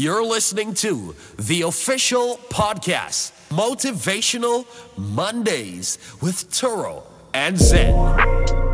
You're listening to the official podcast, Motivational Mondays with Turo and Zen.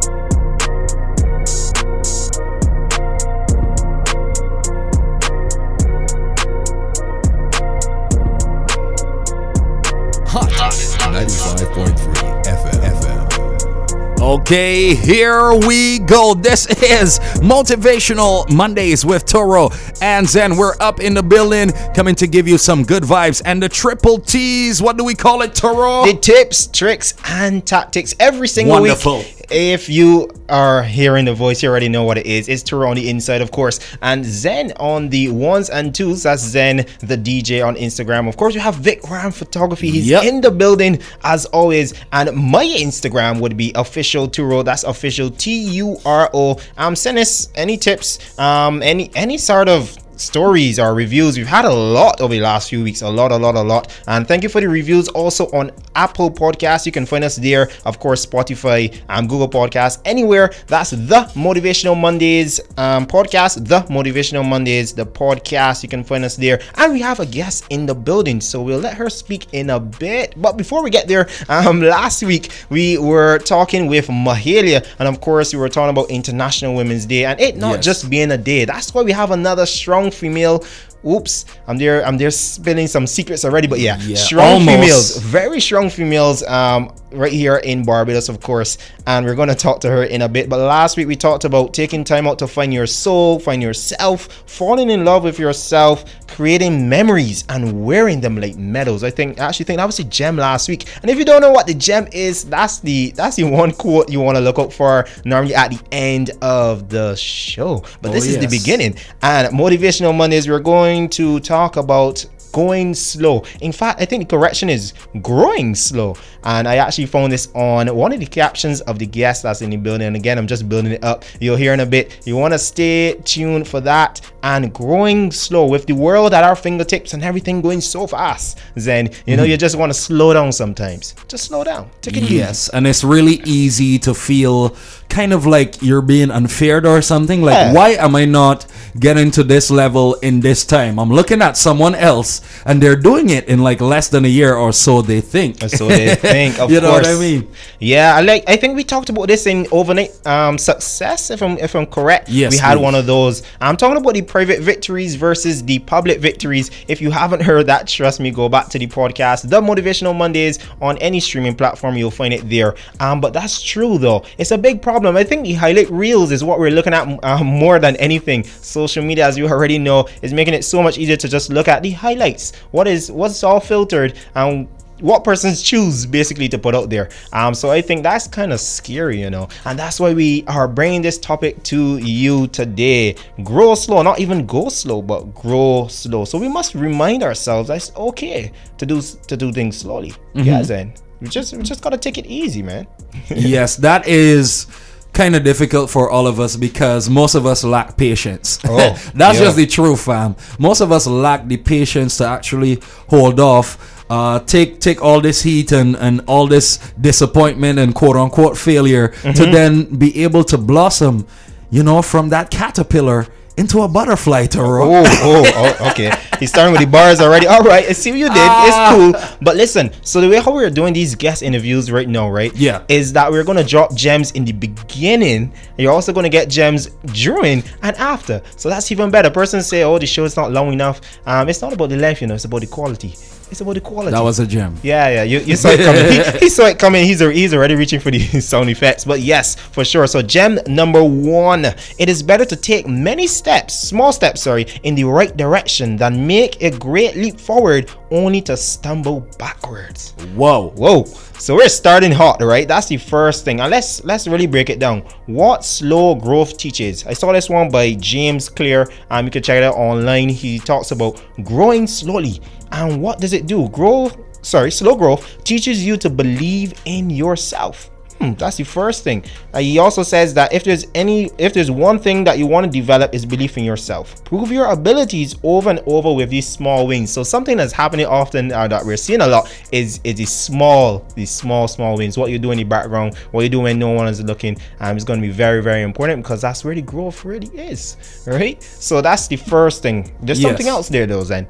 Okay, here we go. This is Motivational Mondays with Turo and Zen. We're up in the building, coming to give you some good vibes. And the triple T's, what do we call it, Turo? the tips, tricks, and tactics every single Wonderful. week. If you are hearing the voice, you already know what it is. It's Turo on the inside, of course, and Zen on the ones and twos. That's Zen, the DJ on Instagram. Of course, you have Vic Ram Photography. He's Yep. in the building as always. And my Instagram would be official Turo. That's official T U R O. Um, send us any tips, um, any any sort of stories or reviews. We've had a lot over the last few weeks, a lot, a lot, a lot. And thank you for the reviews also on Apple Podcasts. You can find us there, of course, Spotify and Google Podcasts, anywhere. That's the Motivational Mondays um, podcast, the Motivational Mondays, the podcast. You can find us there. And we have a guest in the building, so we'll let her speak in a bit. But before we get there, um, last week we were talking with Mahalia, and of course, we were talking about International Women's Day, and it not Yes. just being a day. That's why we have another strong female. Oops, I'm there. I'm there spilling some secrets already, but yeah, Yeah, strong almost. females, very strong females. Um, right here in Barbados, of course, and we're gonna talk to her in a bit. But last week we talked about taking time out to find your soul, find yourself, falling in love with yourself, creating memories, and wearing them like medals. I think I actually think that was a gem last week. And if you don't know what the gem is, that's the that's the one quote you want to look out for normally at the end of the show. But Oh, this is the beginning. And motivational Mondays, we're going to talk about going slow. In fact, I think the correction is growing slow. And I actually found this on one of the captions of the guest that's in the building. And again, I'm just building it up. You'll hear in a bit. You want to stay tuned for that. And growing slow with the world at our fingertips and everything going so fast. Then you know mm-hmm. you just want to slow down sometimes. Just slow down. Take it easy. Yes, and it's really easy to feel kind of like you're being unfair or something. Like, Yeah. why am I not getting to this level in this time? I'm looking at someone else and they're doing it in like less than a year or so, they think. So they think, of you know course. what I mean? Yeah, I like. I think we talked about this in overnight um, success. If I'm if I'm correct, Yes, we had please. one of those. I'm talking about the private victories versus the public victories. If you haven't heard that, trust me, go back to the podcast, the Motivational Mondays on any streaming platform. You'll find it there. Um, but that's true though. It's a big problem. I think the highlight reels is what we're looking at uh, more than anything. Social media, as you already know, is making it so much easier to just look at the highlights. What is what's all filtered and what persons choose basically to put out there. Um, so I think that's kind of scary, you know, and that's why we are bringing this topic to you today. Grow slow, not even go slow, but grow slow. So we must remind ourselves that it's okay to do to do things slowly. Yeah, Zen. We just we just gotta take it easy, man. yes, that is kind of difficult for all of us because most of us lack patience. Oh, That's yeah. just the truth, fam. Most of us lack the patience to actually hold off. Uh, take take all this heat and, and all this disappointment and quote unquote failure Mm-hmm. to then be able to blossom, you know, from that caterpillar into a butterfly, Turo. Oh, oh, oh, okay. He's starting with the bars already. All right, I see what you did. It's cool. But listen, so the way how we're doing these guest interviews right now, right? Yeah. Is that we're gonna drop gems in the beginning. You're also gonna get gems during and after. So that's even better. Person say, oh, the show is not long enough. Um, it's not about the length, you know. It's about the quality. It's about the quality. That was a gem. Yeah, yeah, you, you saw it coming. he, he saw it coming. He's, al- he's already reaching for the sound effects. But yes, for sure. So, gem number one it is better to take many steps, small steps, sorry, in the right direction than make a great leap forward only to stumble backwards. Whoa. Whoa. So we're starting hot, right? That's the first thing. And let's let's really break it down. What slow growth teaches. I saw this one by James Clear. Um, you can check it out online. He talks about growing slowly. And what does it do? Grow, sorry, slow growth teaches you to believe in yourself. Hmm, that's the first thing. Uh, he also says that if there's any, if there's one thing that you want to develop is belief in yourself. Prove your abilities over and over with these small wins. So something that's happening often uh, that we're seeing a lot is is these small, these small, small wins. What you do in the background, what you do when no one is looking, um, is going to be very, very important because that's where the growth really is, right? So that's the first thing. There's Yes. something else there though, Zen.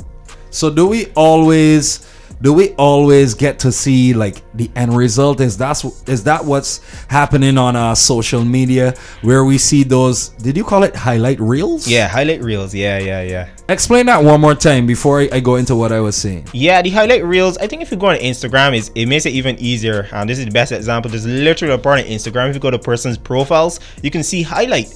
So do we always do we always get to see like the end result? Is that's is that what's happening on our social media where we see those? Did you call it highlight reels? Yeah, highlight reels. Yeah, yeah, yeah. Explain that one more time before I, I go into what I was saying. Yeah, the highlight reels. I think if you go on Instagram, is it makes it even easier. And this is the best example. There's literally a part on Instagram. If you go to person's profiles, you can see highlight,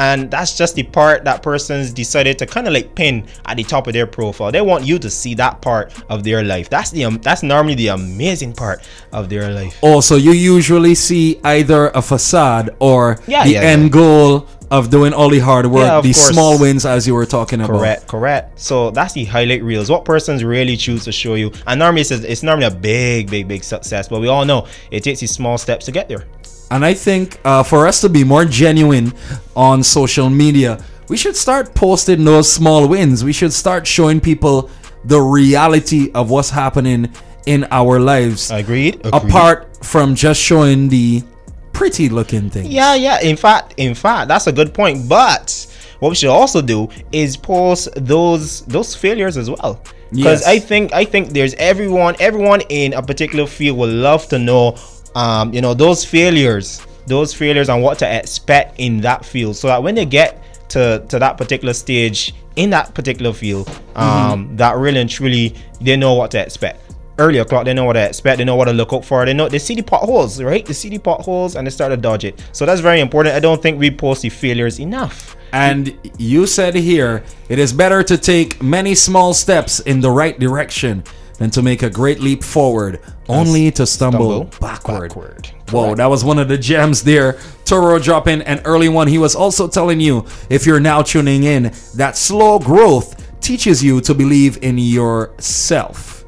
and that's just the part that person's decided to kind of like pin at the top of their profile. They want you to see that part of their life. That's the um, that's normally the amazing part of their life. Oh, so you usually see either a facade or Yeah, the yeah, end yeah. goal of doing all the hard work, Yeah, the course. small wins as you were talking about. Correct, correct. So that's the highlight reels. What persons really choose to show you. And normally it's, it's normally a big, big, big success. But we all know it takes these small steps to get there. And I think uh, for us to be more genuine on social media, we should start posting those small wins. We should start showing people the reality of what's happening in our lives. Agreed. Agreed. Apart from just showing the pretty looking things. Yeah, yeah. In fact, in fact, that's a good point. But what we should also do is post those those failures as well. Because Yes. I think I think there's everyone everyone in a particular field would love to know, um, you know, those failures, those failures, and what to expect in that field, so that when they get to to that particular stage in that particular field, um, that really and truly they know what to expect early o'clock. They know what to expect. They know what to look out for. They know they see the potholes, right? They see the potholes and they start to dodge it. So that's very important. I don't think we post the failures enough. And you said here, it is better to take many small steps in the right direction than to make a great leap forward, only to stumble, stumble backward. backward. Whoa, that was one of the gems there. Turo dropping an early one. He was also telling you, if you're now tuning in, that slow growth teaches you to believe in yourself.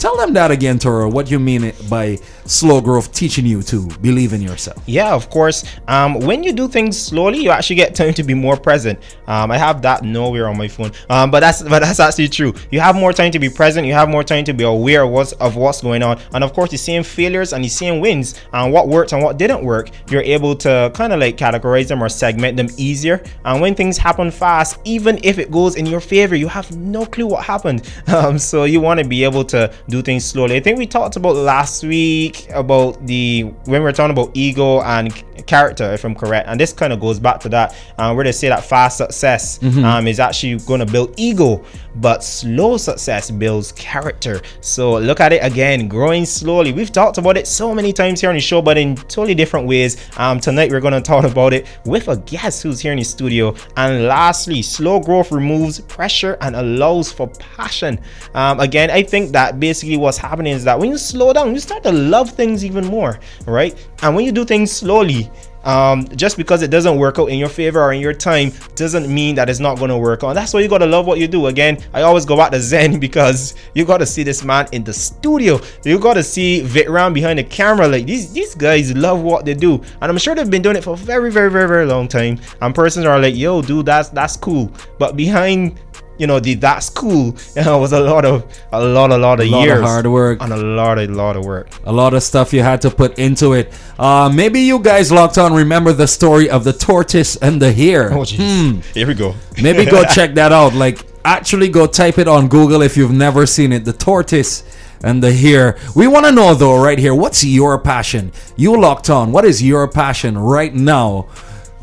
Tell them that again, Turo. What you mean by slow growth teaching you to believe in yourself? Yeah, of course. Um, when you do things slowly, you actually get time to be more present. Um, I have that nowhere on my phone. Um, but that's but that's actually true. You have more time to be present. You have more time to be aware of what's of what's going on. And of course, the same failures and the same wins and what worked and what didn't work, you're able to kind of like categorize them or segment them easier. And when things happen fast, even if it goes in your favor, you have no clue what happened. Um, so you want to be able to do things slowly. I think we talked about last week about the when we are talking about ego and character, if I'm correct. And this kind of goes back to that, uh, where they say that fast success um, is actually going to build ego, but slow success builds character. So look at it again, growing slowly. We've talked about it so many times here on the show, but in totally different ways. Um, tonight we're going to talk about it with a guest who's here in the studio. And lastly, slow growth removes pressure and allows for passion. Um, again, I think that basically what's happening is that when you slow down, you start to love things even more, right? And when you do things slowly, um, just because it doesn't work out in your favor or in your time doesn't mean that it's not going to work out. That's why you got to love what you do. Again, I always go back to Zen because you got to see this man in the studio. You got to see Vitram behind the camera. Like these these guys love what they do, and I'm sure they've been doing it for very very very very long time. And persons are like, "Yo, dude, that's that's cool," but behind you know the that's cool you know, was a lot of a lot a lot of lot of years hard work. and a lot a lot of work a lot of stuff you had to put into it. Uh, maybe you guys locked on remember the story of the tortoise and the hare. oh jeez here we go Maybe go check that out. Like, actually go type it on Google if you've never seen it. The tortoise and the hare. We want to know though, right here, what's your passion? You locked on. What is your passion right now?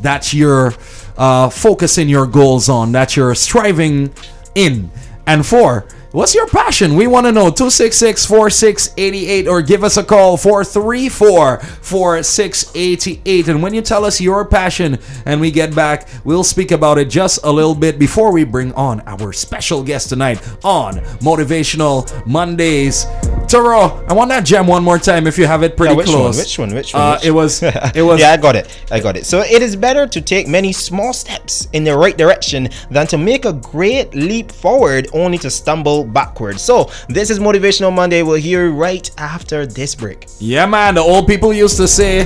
That's you're uh, focusing your goals on. That you're striving in and for. What's your passion? We want to know 266 4688 or give us a call 434 4688. And when you tell us your passion and we get back, we'll speak about it just a little bit before we bring on our special guest tonight on Motivational Mondays. Turo, I want that gem one more time if you have it pretty Yeah, which close. one? Which one? Which one? Uh, Which it was. It was. yeah, I got it. I got it. So it is better to take many small steps in the right direction than to make a great leap forward only to stumble backwards. So this is Motivational Monday. We'll hear you right after this break. Yeah, man. The old people used to say,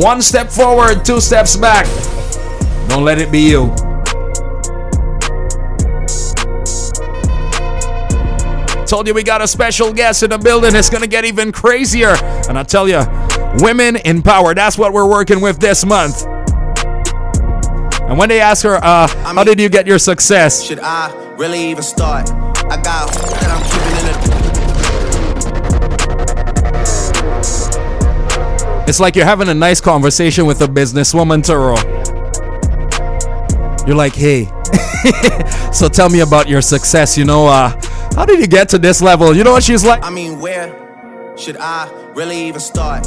one step forward, two steps back. Don't let it be you. Told you we got a special guest in the building. It's gonna get even crazier. And I tell you, women in power. That's what we're working with this month. And when they ask her, uh, how did you get your success? Should I really even start? I got that I'm keeping in It's like you're having a nice conversation with a businesswoman, Turo. You're like, hey, so tell me about your success. You know, uh, how did you get to this level? You know what she's like? I mean, where should I really even start?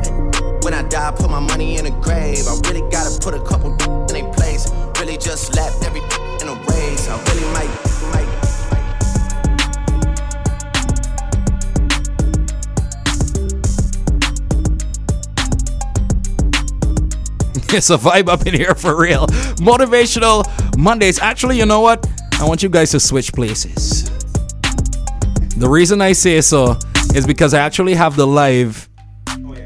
When I die, I put my money in the grave. I really gotta put a couple in their place. Really just slapped every in a race. I really might, might. It's a vibe up in here for real. Motivational Mondays. Actually, you know what? I want you guys to switch places. The reason I say so is because I actually have the live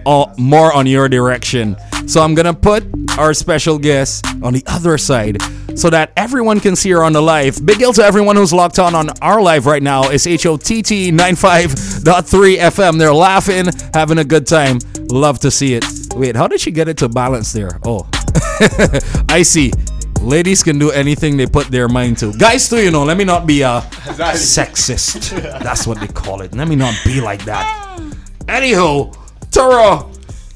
uh, more on your direction. So I'm gonna put our special guest on the other side so that everyone can see her on the live. Big deal to everyone who's locked on on our live right now. It's HOTT 95.3 FM. They're laughing, having a good time. Love to see it. Wait, how did she get it to balance there? Oh, I see. Ladies can do anything they put their mind to. Guys, too, you know, let me not be a sexist. That's what they call it. Let me not be like that. Anywho, Turo,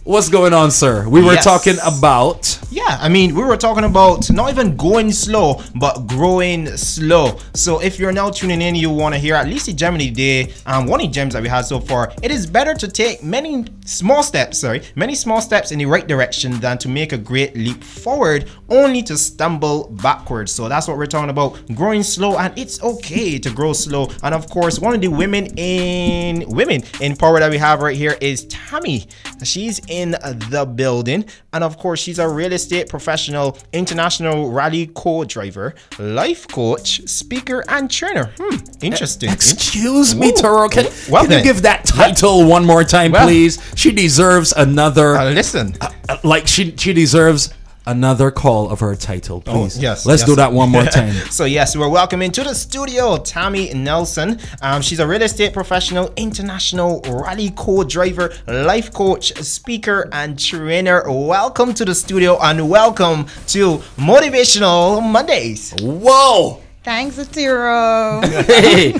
what's going on, sir? We were Yes. talking about. Yeah, I mean, we were talking about not even going slow, but growing slow. So if you're now tuning in, you want to hear at least a gem of the day, um, one of the gems that we had so far. It is better to take many small steps, sorry, many small steps in the right direction than to make a great leap forward, only to stumble backwards. So that's what we're talking about, growing slow, and it's okay to grow slow. And of course, one of the women in women in power that we have right here is Tammie. She's in the building, and of course, she's a real estate professional, international rally co-driver, life coach, speaker, and trainer. Hmm, interesting. Excuse me. Turo. Can, Well can you give that title one more time, Well. please? She deserves another. Uh, listen, uh, like she she deserves another call of her title, please. Oh, yes, Let's yes. do that one more time. So yes, we're welcoming to the studio Tammie Nelson. Um, she's a real estate professional, international rally co-driver, life coach, speaker, and trainer. Welcome to the studio and welcome to Motivational Mondays. Whoa! Thanks, Atiro. Hey,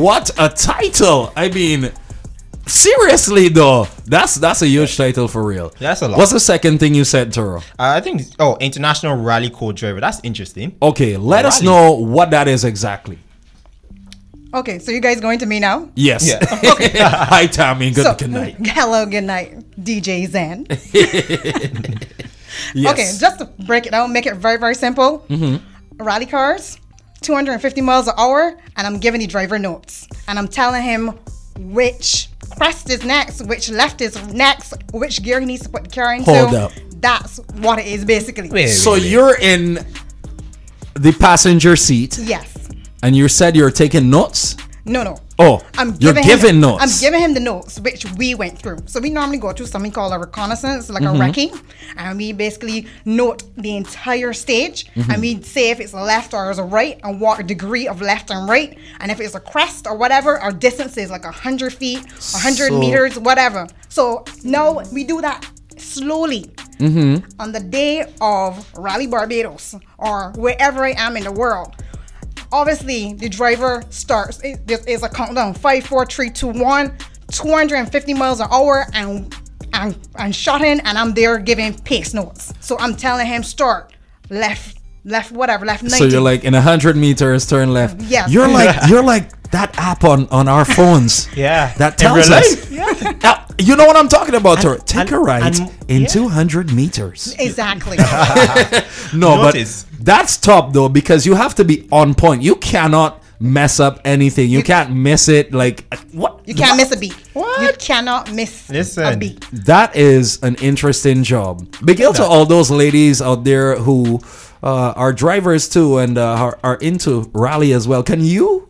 what a title! I mean, seriously though, that's that's a huge title for real. That's a lot. What's the second thing you said, Turo? Uh, I think oh, international rally co-driver. That's interesting. Okay, let us know what that is exactly. okay, so you guys going to me now? Yes. Yeah. Hi, Tommy. Good, so, good night. Hello, good night, DJ Zen. Yes. Okay, just to break it down, make it very, very simple. Mm-hmm. Rally cars, 250 miles an hour, and I'm giving the driver notes. And I'm telling him which crest is next, which left is next, which gear he needs to put the car into. Hold up. That's what it is basically. Wait, So wait, wait. you're in the passenger seat, Yes. and you said you're taking notes. No, no. Oh, I'm you're giving giving him, notes. I'm giving him the notes which we went through. So we normally go through something called a reconnaissance, like Mm-hmm. a recce, and we basically note the entire stage, Mm-hmm. and we say if it's a left or it's a right, and what degree of left and right, and if it's a crest or whatever, our distance is like hundred feet, hundred So- meters, whatever. So now we do that slowly. Mm-hmm. On the day of Rally Barbados or wherever I am in the world, obviously the driver starts it, is a countdown. Five four three two one. 250 miles an hour and and and shut in, and I'm there giving pace notes. So I'm telling him start. Left, left, whatever, left. 90. So you're like in a hundred meters, turn left. Yeah. You're like you're like that app on on our phones. Yeah. That In tells us. life. Yeah, you know what I'm talking about, Tor. Take and- a right and- in yeah. 200 meters. exactly. No, Notice. but that's top though because you have to be on point. You cannot mess up anything. You, can't miss it. Like what? You can't miss a beat. What? You cannot miss a Listen. beat. That is an interesting job. Big deal to all those ladies out there who uh, are drivers too and uh, are, are into rally as well. Can you?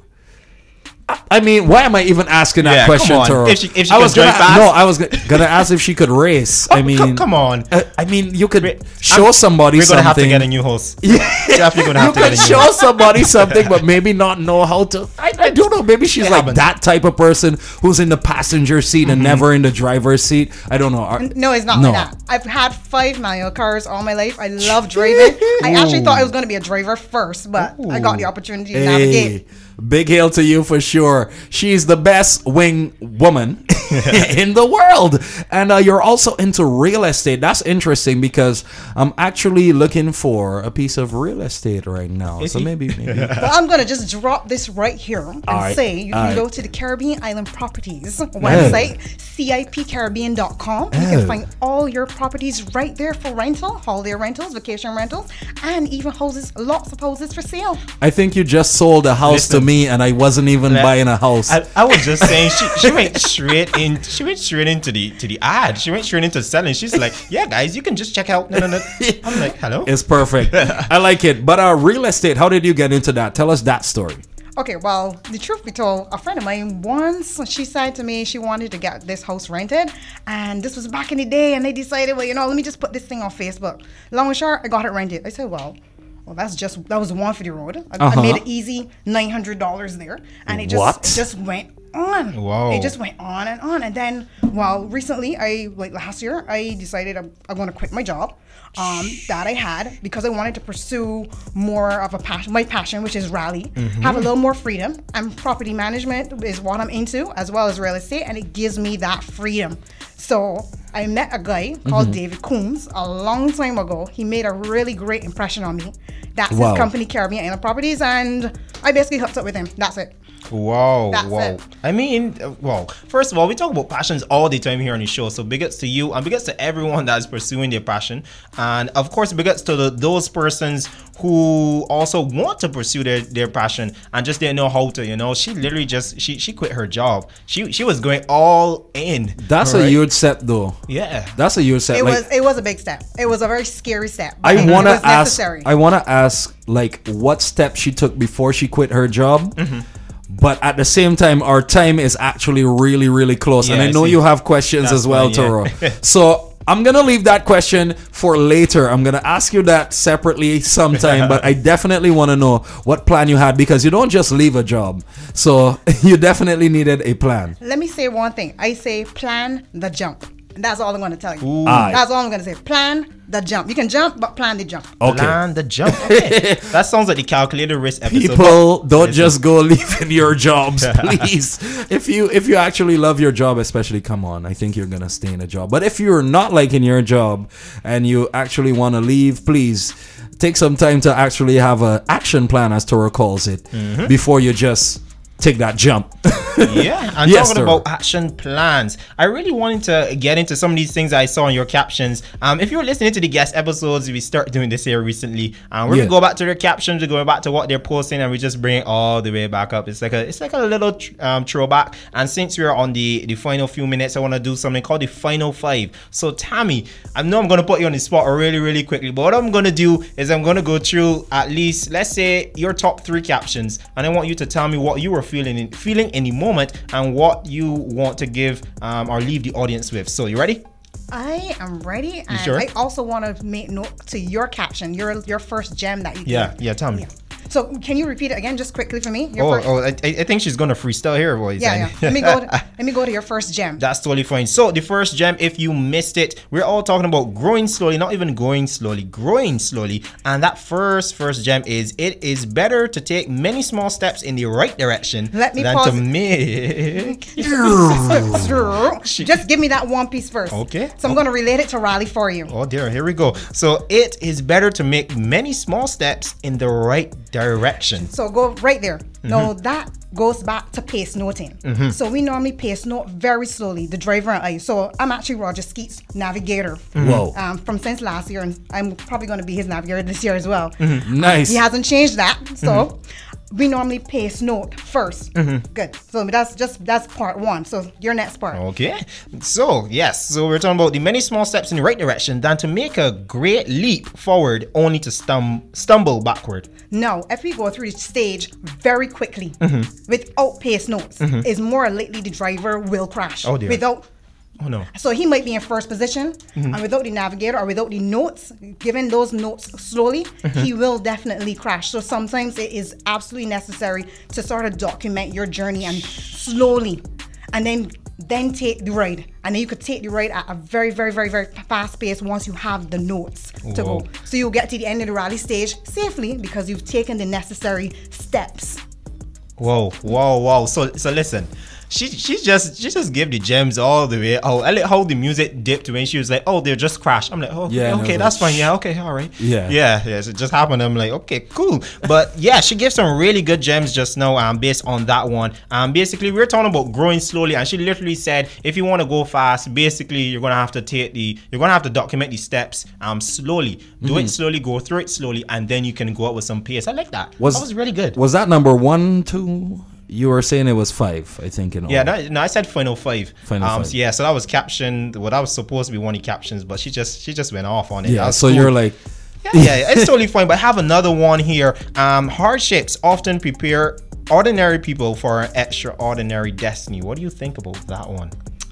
I- I mean, why am I even asking that Yeah, question to her? If she- if she I was gonna, fast. no, I was gonna, ask if she could race. I mean, come- on. Uh, I mean, you could show I'm- somebody We're gonna something. have to get a new host. Yeah, you have to get could a new show somebody something, but maybe not know how to. I don't know. Maybe she's It like happens. that type of person who's in the passenger seat Mm-hmm. and never in the driver's seat. I don't know. Are- No, it's not No. like that. I've had five manual cars all my life. I love driving. I actually thought I was going to be a driver first, but I got the opportunity to Hey, navigate. Big hail to you for sure. She's the best wing woman in the world. And uh, you're also into real estate. That's interesting because I'm actually looking for a piece of real estate right now. So maybe, maybe. But I'm going to just drop this right here and right, say you all can go right. to the Caribbean Island Properties website, cipcaribbean.com. You can find all your properties right there for rental, holiday rentals, vacation rentals, and even houses, lots of houses for sale. I think you just sold a house to Listen. Me and I wasn't even Let- buying a house. I, I was just saying she, she went straight in she went straight into the to the ad. She went straight into selling. She's like, Yeah guys, you can just check out. No no no. I'm like, hello? It's perfect. I like it. But uh, real estate, how did you get into that? Tell us that story. Okay, well, the truth be told, a friend of mine once she said to me she wanted to get this house rented, and this was back in the day, and they decided, well, you know, let me just put this thing on Facebook. Long and short, I got it rented. I said, well, well, that's just that was one for the road. I, Uh-huh. I made it easy, nine hundred dollars there, and it just What? it just went on. Wow. It just went on and on, and then, well, recently, I like last year, I decided I'm, I'm going to quit my job. Um, that I had because I wanted to pursue more of a passion, my passion, which is rally, have a little more freedom. And property management is what I'm into, as well as real estate, and it gives me that freedom. So I met a guy called David Coombs a long time ago. He made a really great impression on me. That's Wow. his company, Caribbean Island Properties, and I basically hooked up with him. That's it. Wow, That's wow. it. I mean, uh, well, first of all, we talk about passions all the time here on the show. So big ups to you and big ups to everyone that is pursuing their passion. And of course, big ups to the, those persons who also want to pursue their, their passion and just didn't know how to, you know. She literally just she she quit her job. She she was going all in. That's a huge step, though. Yeah. That's a huge step. It like, was it was a big step. It was a very scary step. I want to ask. necessary. I want to ask, like, what step she took before she quit her job. Mm-hmm. But at the same time, our time is actually really, really close, and I know see. you have questions That's as well, fine, yeah. Turo. so I'm gonna leave that question for later. I'm gonna ask you that separately sometime, but I definitely want to know what plan you had because you don't just leave a job, so you definitely needed a plan. Let me say one thing. I say plan the jump. And that's all I'm going to tell you. Aye. That's all I'm going to say. Plan the jump. You can jump, but plan the jump. Okay. Land the jump. Okay. that sounds like the calculated risk episode. people don't Listen. just go leaving your jobs please if you if you actually love your job especially come on i think you're gonna stay in a job but if you're not liking your job and you actually want to leave please take some time to actually have a action plan as Turo calls it Mm-hmm. before you just take that jump yeah, and Yes, talking sir. about action plans, I really wanted to get into some of these things I saw in your captions. Um, if you were listening to the guest episodes, we start doing this here recently. Um, we're Yeah. gonna go back to their captions, we're going back to what they're posting, and we just bring it all the way back up. It's like a, it's like a little um, throwback. And since we're on the the final few minutes, I want to do something called the final five. So Tammie, I know I'm gonna put you on the spot really, really quickly, but what I'm gonna do is I'm gonna go through at least, let's say, your top three captions, and I want you to tell me what you were feeling in, feeling in the moment and what you want to give um, or leave the audience with. So you ready? I am ready. And sure? I also want to make note to your caption, your your first gem that you Yeah, gave. yeah, tell me. So can you repeat it again, just quickly for me? Your Oh, first- oh, I, I think she's gonna freestyle here, boys. yeah, yeah. Let me go. To, let me go to your first gem. That's totally fine. So the first gem, if you missed it, we're all talking about growing slowly, not even going slowly, growing slowly. And that first first gem is it is better to take many small steps in the right direction Let me than pause to make. Just give me that one piece first. Okay. So I'm oh. going to relate it to rally for you. Oh dear, here we go. So it is better to make many small steps in the right direction. So go right there. Now Mm-hmm. that goes back to pace noting. So we normally pace note very slowly, the driver and I. So I'm actually Roger Skeete's navigator. Whoa. Um, from since last year, and I'm probably going to be his navigator this year as well. Nice. He hasn't changed that. So Mm-hmm. We normally pace note 1st Good. So that's just that's part one. So your next part. Okay. So, yes. So, we're talking about the many small steps in the right direction than to make a great leap forward only to stum- stumble backward. No, if we go through the stage very quickly Mm-hmm. without pace notes, is more likely the driver will crash. Oh, dear. Without Oh, no. so he might be in first position, Mm-hmm. and without the navigator or without the notes, given those notes slowly, Mm-hmm. he will definitely crash. So sometimes it is absolutely necessary to sort of document your journey and slowly, and then then take the ride, and then you could take the ride at a very, very, very, very fast pace once you have the notes to go. So you'll get to the end of the rally stage safely because you've taken the necessary steps. Whoa, whoa, whoa. So, so listen. She, she just she just gave the gems all the way. Oh, I like how the music dipped when she was like, "Oh, they just crashed." I'm like, "Oh, Yeah, okay, that's like, fine. Yeah, okay, all right." Yeah. yeah, yeah. So it just happened. I'm like, "Okay, cool." But yeah, she gave some really good gems just now. Um, based on that one. Um, basically, we're talking about growing slowly, and she literally said, if you want to go fast, basically, you're gonna have to take the, you're gonna have to document the steps. Um, slowly, do Mm-hmm. it slowly, go through it slowly, and then you can go up with some pace. I like that. Was that was really good. Was that number one, two? You were saying it was five, I think. In all. Yeah, no, no, I said final five. Final um, five. So yeah, so that was captioned. Well, that was supposed to be one of the captions, but she just she just went off on it. Yeah. So cool. you're like, yeah, yeah, it's totally fine. But I have another one here. Um, hardships often prepare ordinary people for an extraordinary destiny. What do you think about that one?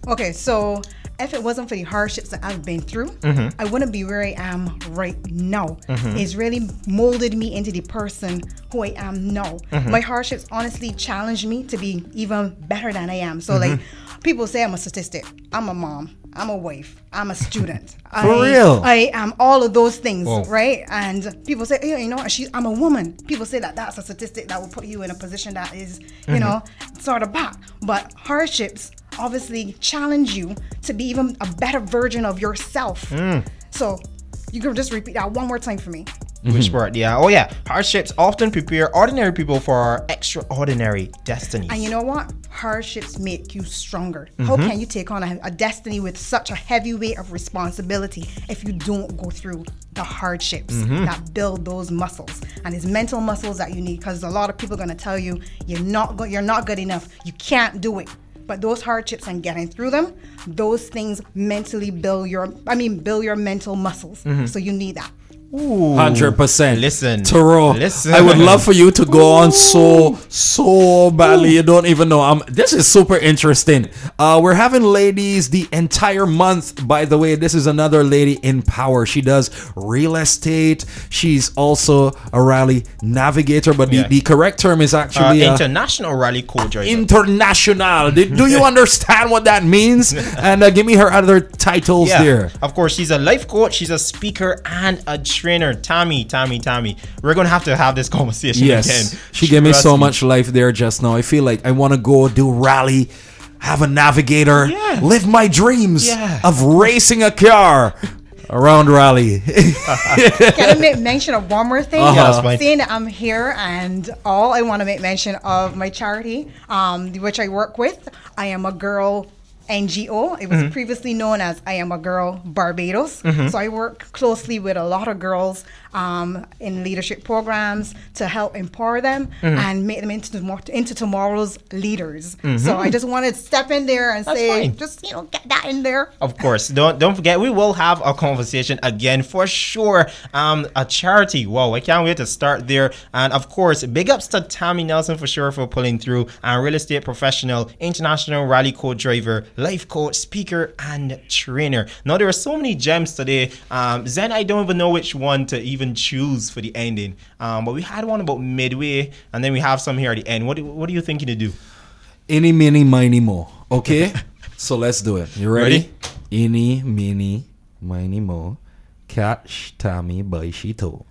Okay, so if it wasn't for the hardships that I've been through, Mm-hmm. I wouldn't be where I am right now. It's really molded me into the person who I am now. Mm-hmm. My hardships honestly challenged me to be even better than I am. So, like, Mm-hmm. people say I'm a statistic. I'm a mom. I'm a wife. I'm a student. For I, real? I am all of those things, Whoa. right? And people say, yeah, you know, she, I'm a woman. People say that that's a statistic that will put you in a position that is, you know, sort of bad. But hardships obviously challenge you to be even a better version of yourself. Mm. So you can just repeat that one more time for me. Which part? Yeah. Oh yeah. Hardships often prepare ordinary people for our extraordinary destinies. And you know what? Hardships make you stronger. How mm-hmm. can you take on a, a destiny with such a heavy weight of responsibility if you don't go through the hardships mm-hmm. that build those muscles and these mental muscles that you need? Because a lot of people are going to tell you you're not go- you're not good enough. You can't do it. But those hardships and getting through them, those things mentally build your I mean build your mental muscles. Mm-hmm. So you need that. Hundred percent. Listen. Turo. Listen. I would love for you to go on so so badly. You don't even know. Um, this is super interesting. Uh, we're having ladies the entire month. By the way, this is another lady in power. She does real estate. She's also a rally navigator, but Yeah. the, the correct term is uh, actually uh, international rally co-driver. international. Do, you understand what that means? And uh, give me her other titles yeah, there. Of course, she's a life coach, she's a speaker, and a trainer. Tammie, Tammie, Tammie. We're gonna have to have this conversation Yes, again. she gave me Trust so much life there just now. I feel like I want to go do rally, have a navigator, Yeah. live my dreams Yeah. of racing a car around rally. Can I make mention of one more thing? Uh-huh. Yeah, that's. Seeing that I'm here and all, I want to make mention of my charity, um, which I work with. I am a girl NGO. It was Mm-hmm. previously known as I Am a Girl Barbados. Mm-hmm. So I work closely with a lot of girls um, in leadership programs to help empower them Mm-hmm. and make them into, into tomorrow's leaders. So I just wanted to step in there and That's say, fine. just you know, get that in there. Of course, don't don't forget we will have a conversation again for sure. Um, a charity. Wow, I can't wait to start there. And of course, big ups to Tammie Nelson for sure for pulling through. And real estate professional, international rally co-driver, life coach, speaker, and trainer. Now there are so many gems today. Um, Zen, I don't even know which one to even even choose for the ending. Um, but we had one about midway, and then we have some here at the end. What do, what are you thinking to do? Any, mini, miny, mo. Okay? so let's do it. You ready? Ready? Any, mini, miny, mo. Catch Tommy by Shito.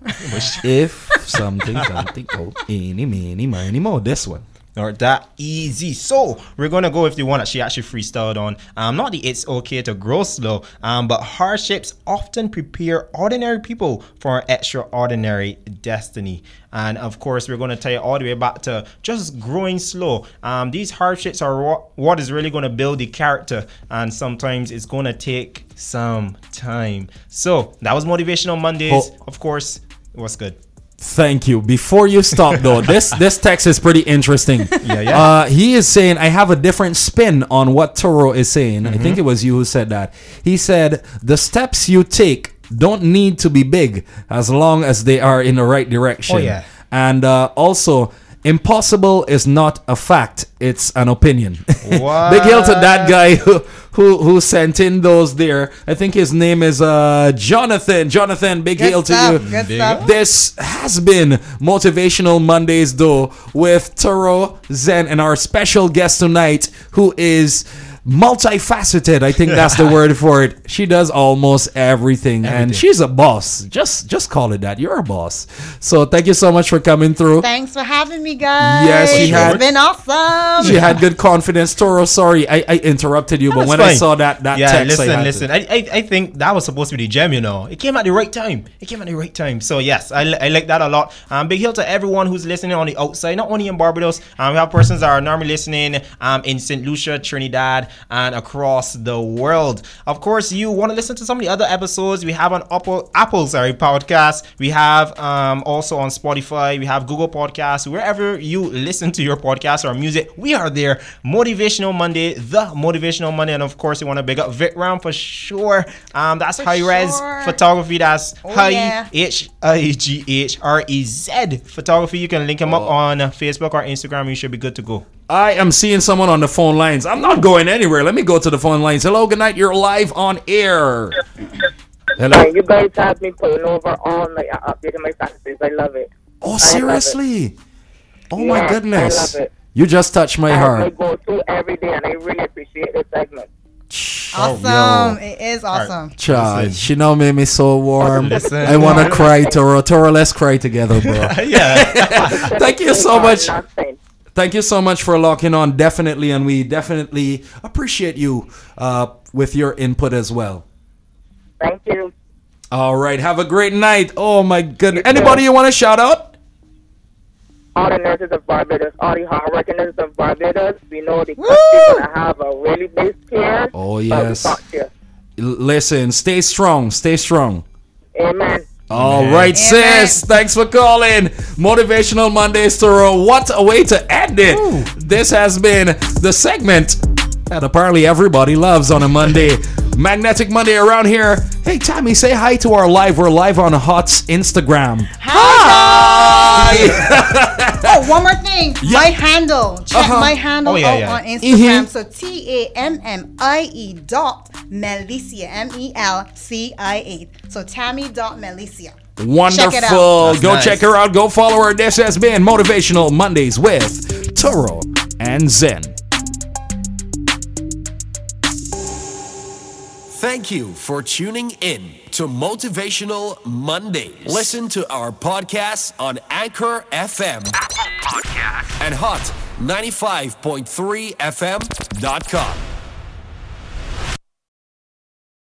if something, something, oh, any, mini, miny, mo. This one. Or that easy. So we're gonna go with the one that she actually freestyled on. Um, not the it's okay to grow slow. Um, but hardships often prepare ordinary people for extraordinary destiny. And of course, we're gonna tell you all the way back to just growing slow. Um, these hardships are what, what is really gonna build the character, and sometimes it's gonna take some time. So that was motivational Mondays. Oh. Of course, it was good. Thank you. Before you stop, though, this this text is pretty interesting. Yeah, yeah. Uh, he is saying I have a different spin on what Turo is saying. I Mm-hmm. think it was you who said that. He said the steps you take don't need to be big as long as they are in the right direction. Oh, yeah. And uh, also, impossible is not a fact; it's an opinion. Big hail to that guy who, who who sent in those there. I think his name is uh, Jonathan. Jonathan, big hail Good to you. Good stuff. This has been Motivational Mondays, though, with Turo Zen and our special guest tonight, who is multifaceted. I think that's the word for it. She does almost everything, and she's a boss. Just just call it that. You're a boss. So thank you so much for coming through. Thanks for having me, guys. Yes, she it's had- been awesome. She had good confidence. Turo, sorry I, I interrupted you, but That's when I saw that that yeah, text, listen, I listen. I, I, I think that was supposed to be the gem, you know. It came at the right time. It came at the right time. So yes, I, I like that a lot. Um, big hail to everyone who's listening on the outside, not only in Barbados. Um, we have persons that are normally listening um in St. Lucia, Trinidad, and across the world. Of course, you want to listen to some of the other episodes we have on Apple, Apple, sorry, podcast. We have um also on Spotify. We have Google Podcasts. Wherever you listen to your podcast or music, we are there. Motivational Monday, the Motivational Monday, and of course, you want to big up Vitram for sure. Um, that's high res sure. photography. That's Oh, high. H I G H R E Z photography. You can link him up Oh. on Facebook or Instagram. You should be good to go. I am seeing someone on the phone lines. I'm not going anywhere. Let me go to the phone lines. Hello, good night. You're live on air. Hello. Hey, you guys have me pulling over all night, uh, updating my statuses. I love it. Oh, love it. seriously? Oh my Yeah, I goodness. love it. You just touched my I heart. go through every day, and I really appreciate this segment. awesome. It is awesome. Cha, Listen. she now made me so warm. Listen. I want to cry, Turo. Turo, let's cry together, bro. yeah. Thank you so much. Thank you so much for locking on, definitely, and we definitely appreciate you uh, with your input as well. Thank you. All right, have a great night. Oh my goodness. Anybody you want to shout out? All the nurses of Barbados, all the hardworking nurses of Barbados, we know the country's to have a really big scare. Oh, yes. talk to you. Listen, stay strong, stay strong. Amen. All right, sis. Thanks for calling. Motivational Mondays, Turo. What a way to end it. This has been the segment that apparently everybody loves on a Monday. Magnetic Monday around here. Hey, Tammie, say hi to our live. We're live on Hot's Instagram. Hi. Oh, one more thing. My handle. Check Uh-huh. my handle Oh, yeah, out yeah. on Instagram. Mhm. So T A M M I E dot Melicia. M E L C I A. So Tammie dot Melicia. Wonderful. Check it out. Go nice. check her out. Go follow her. This has been Motivational Mondays with Turo and Zen. Thank you for tuning in to Motivational Mondays. Listen to our podcast on Anchor FM and Hot 95.3 FM.com.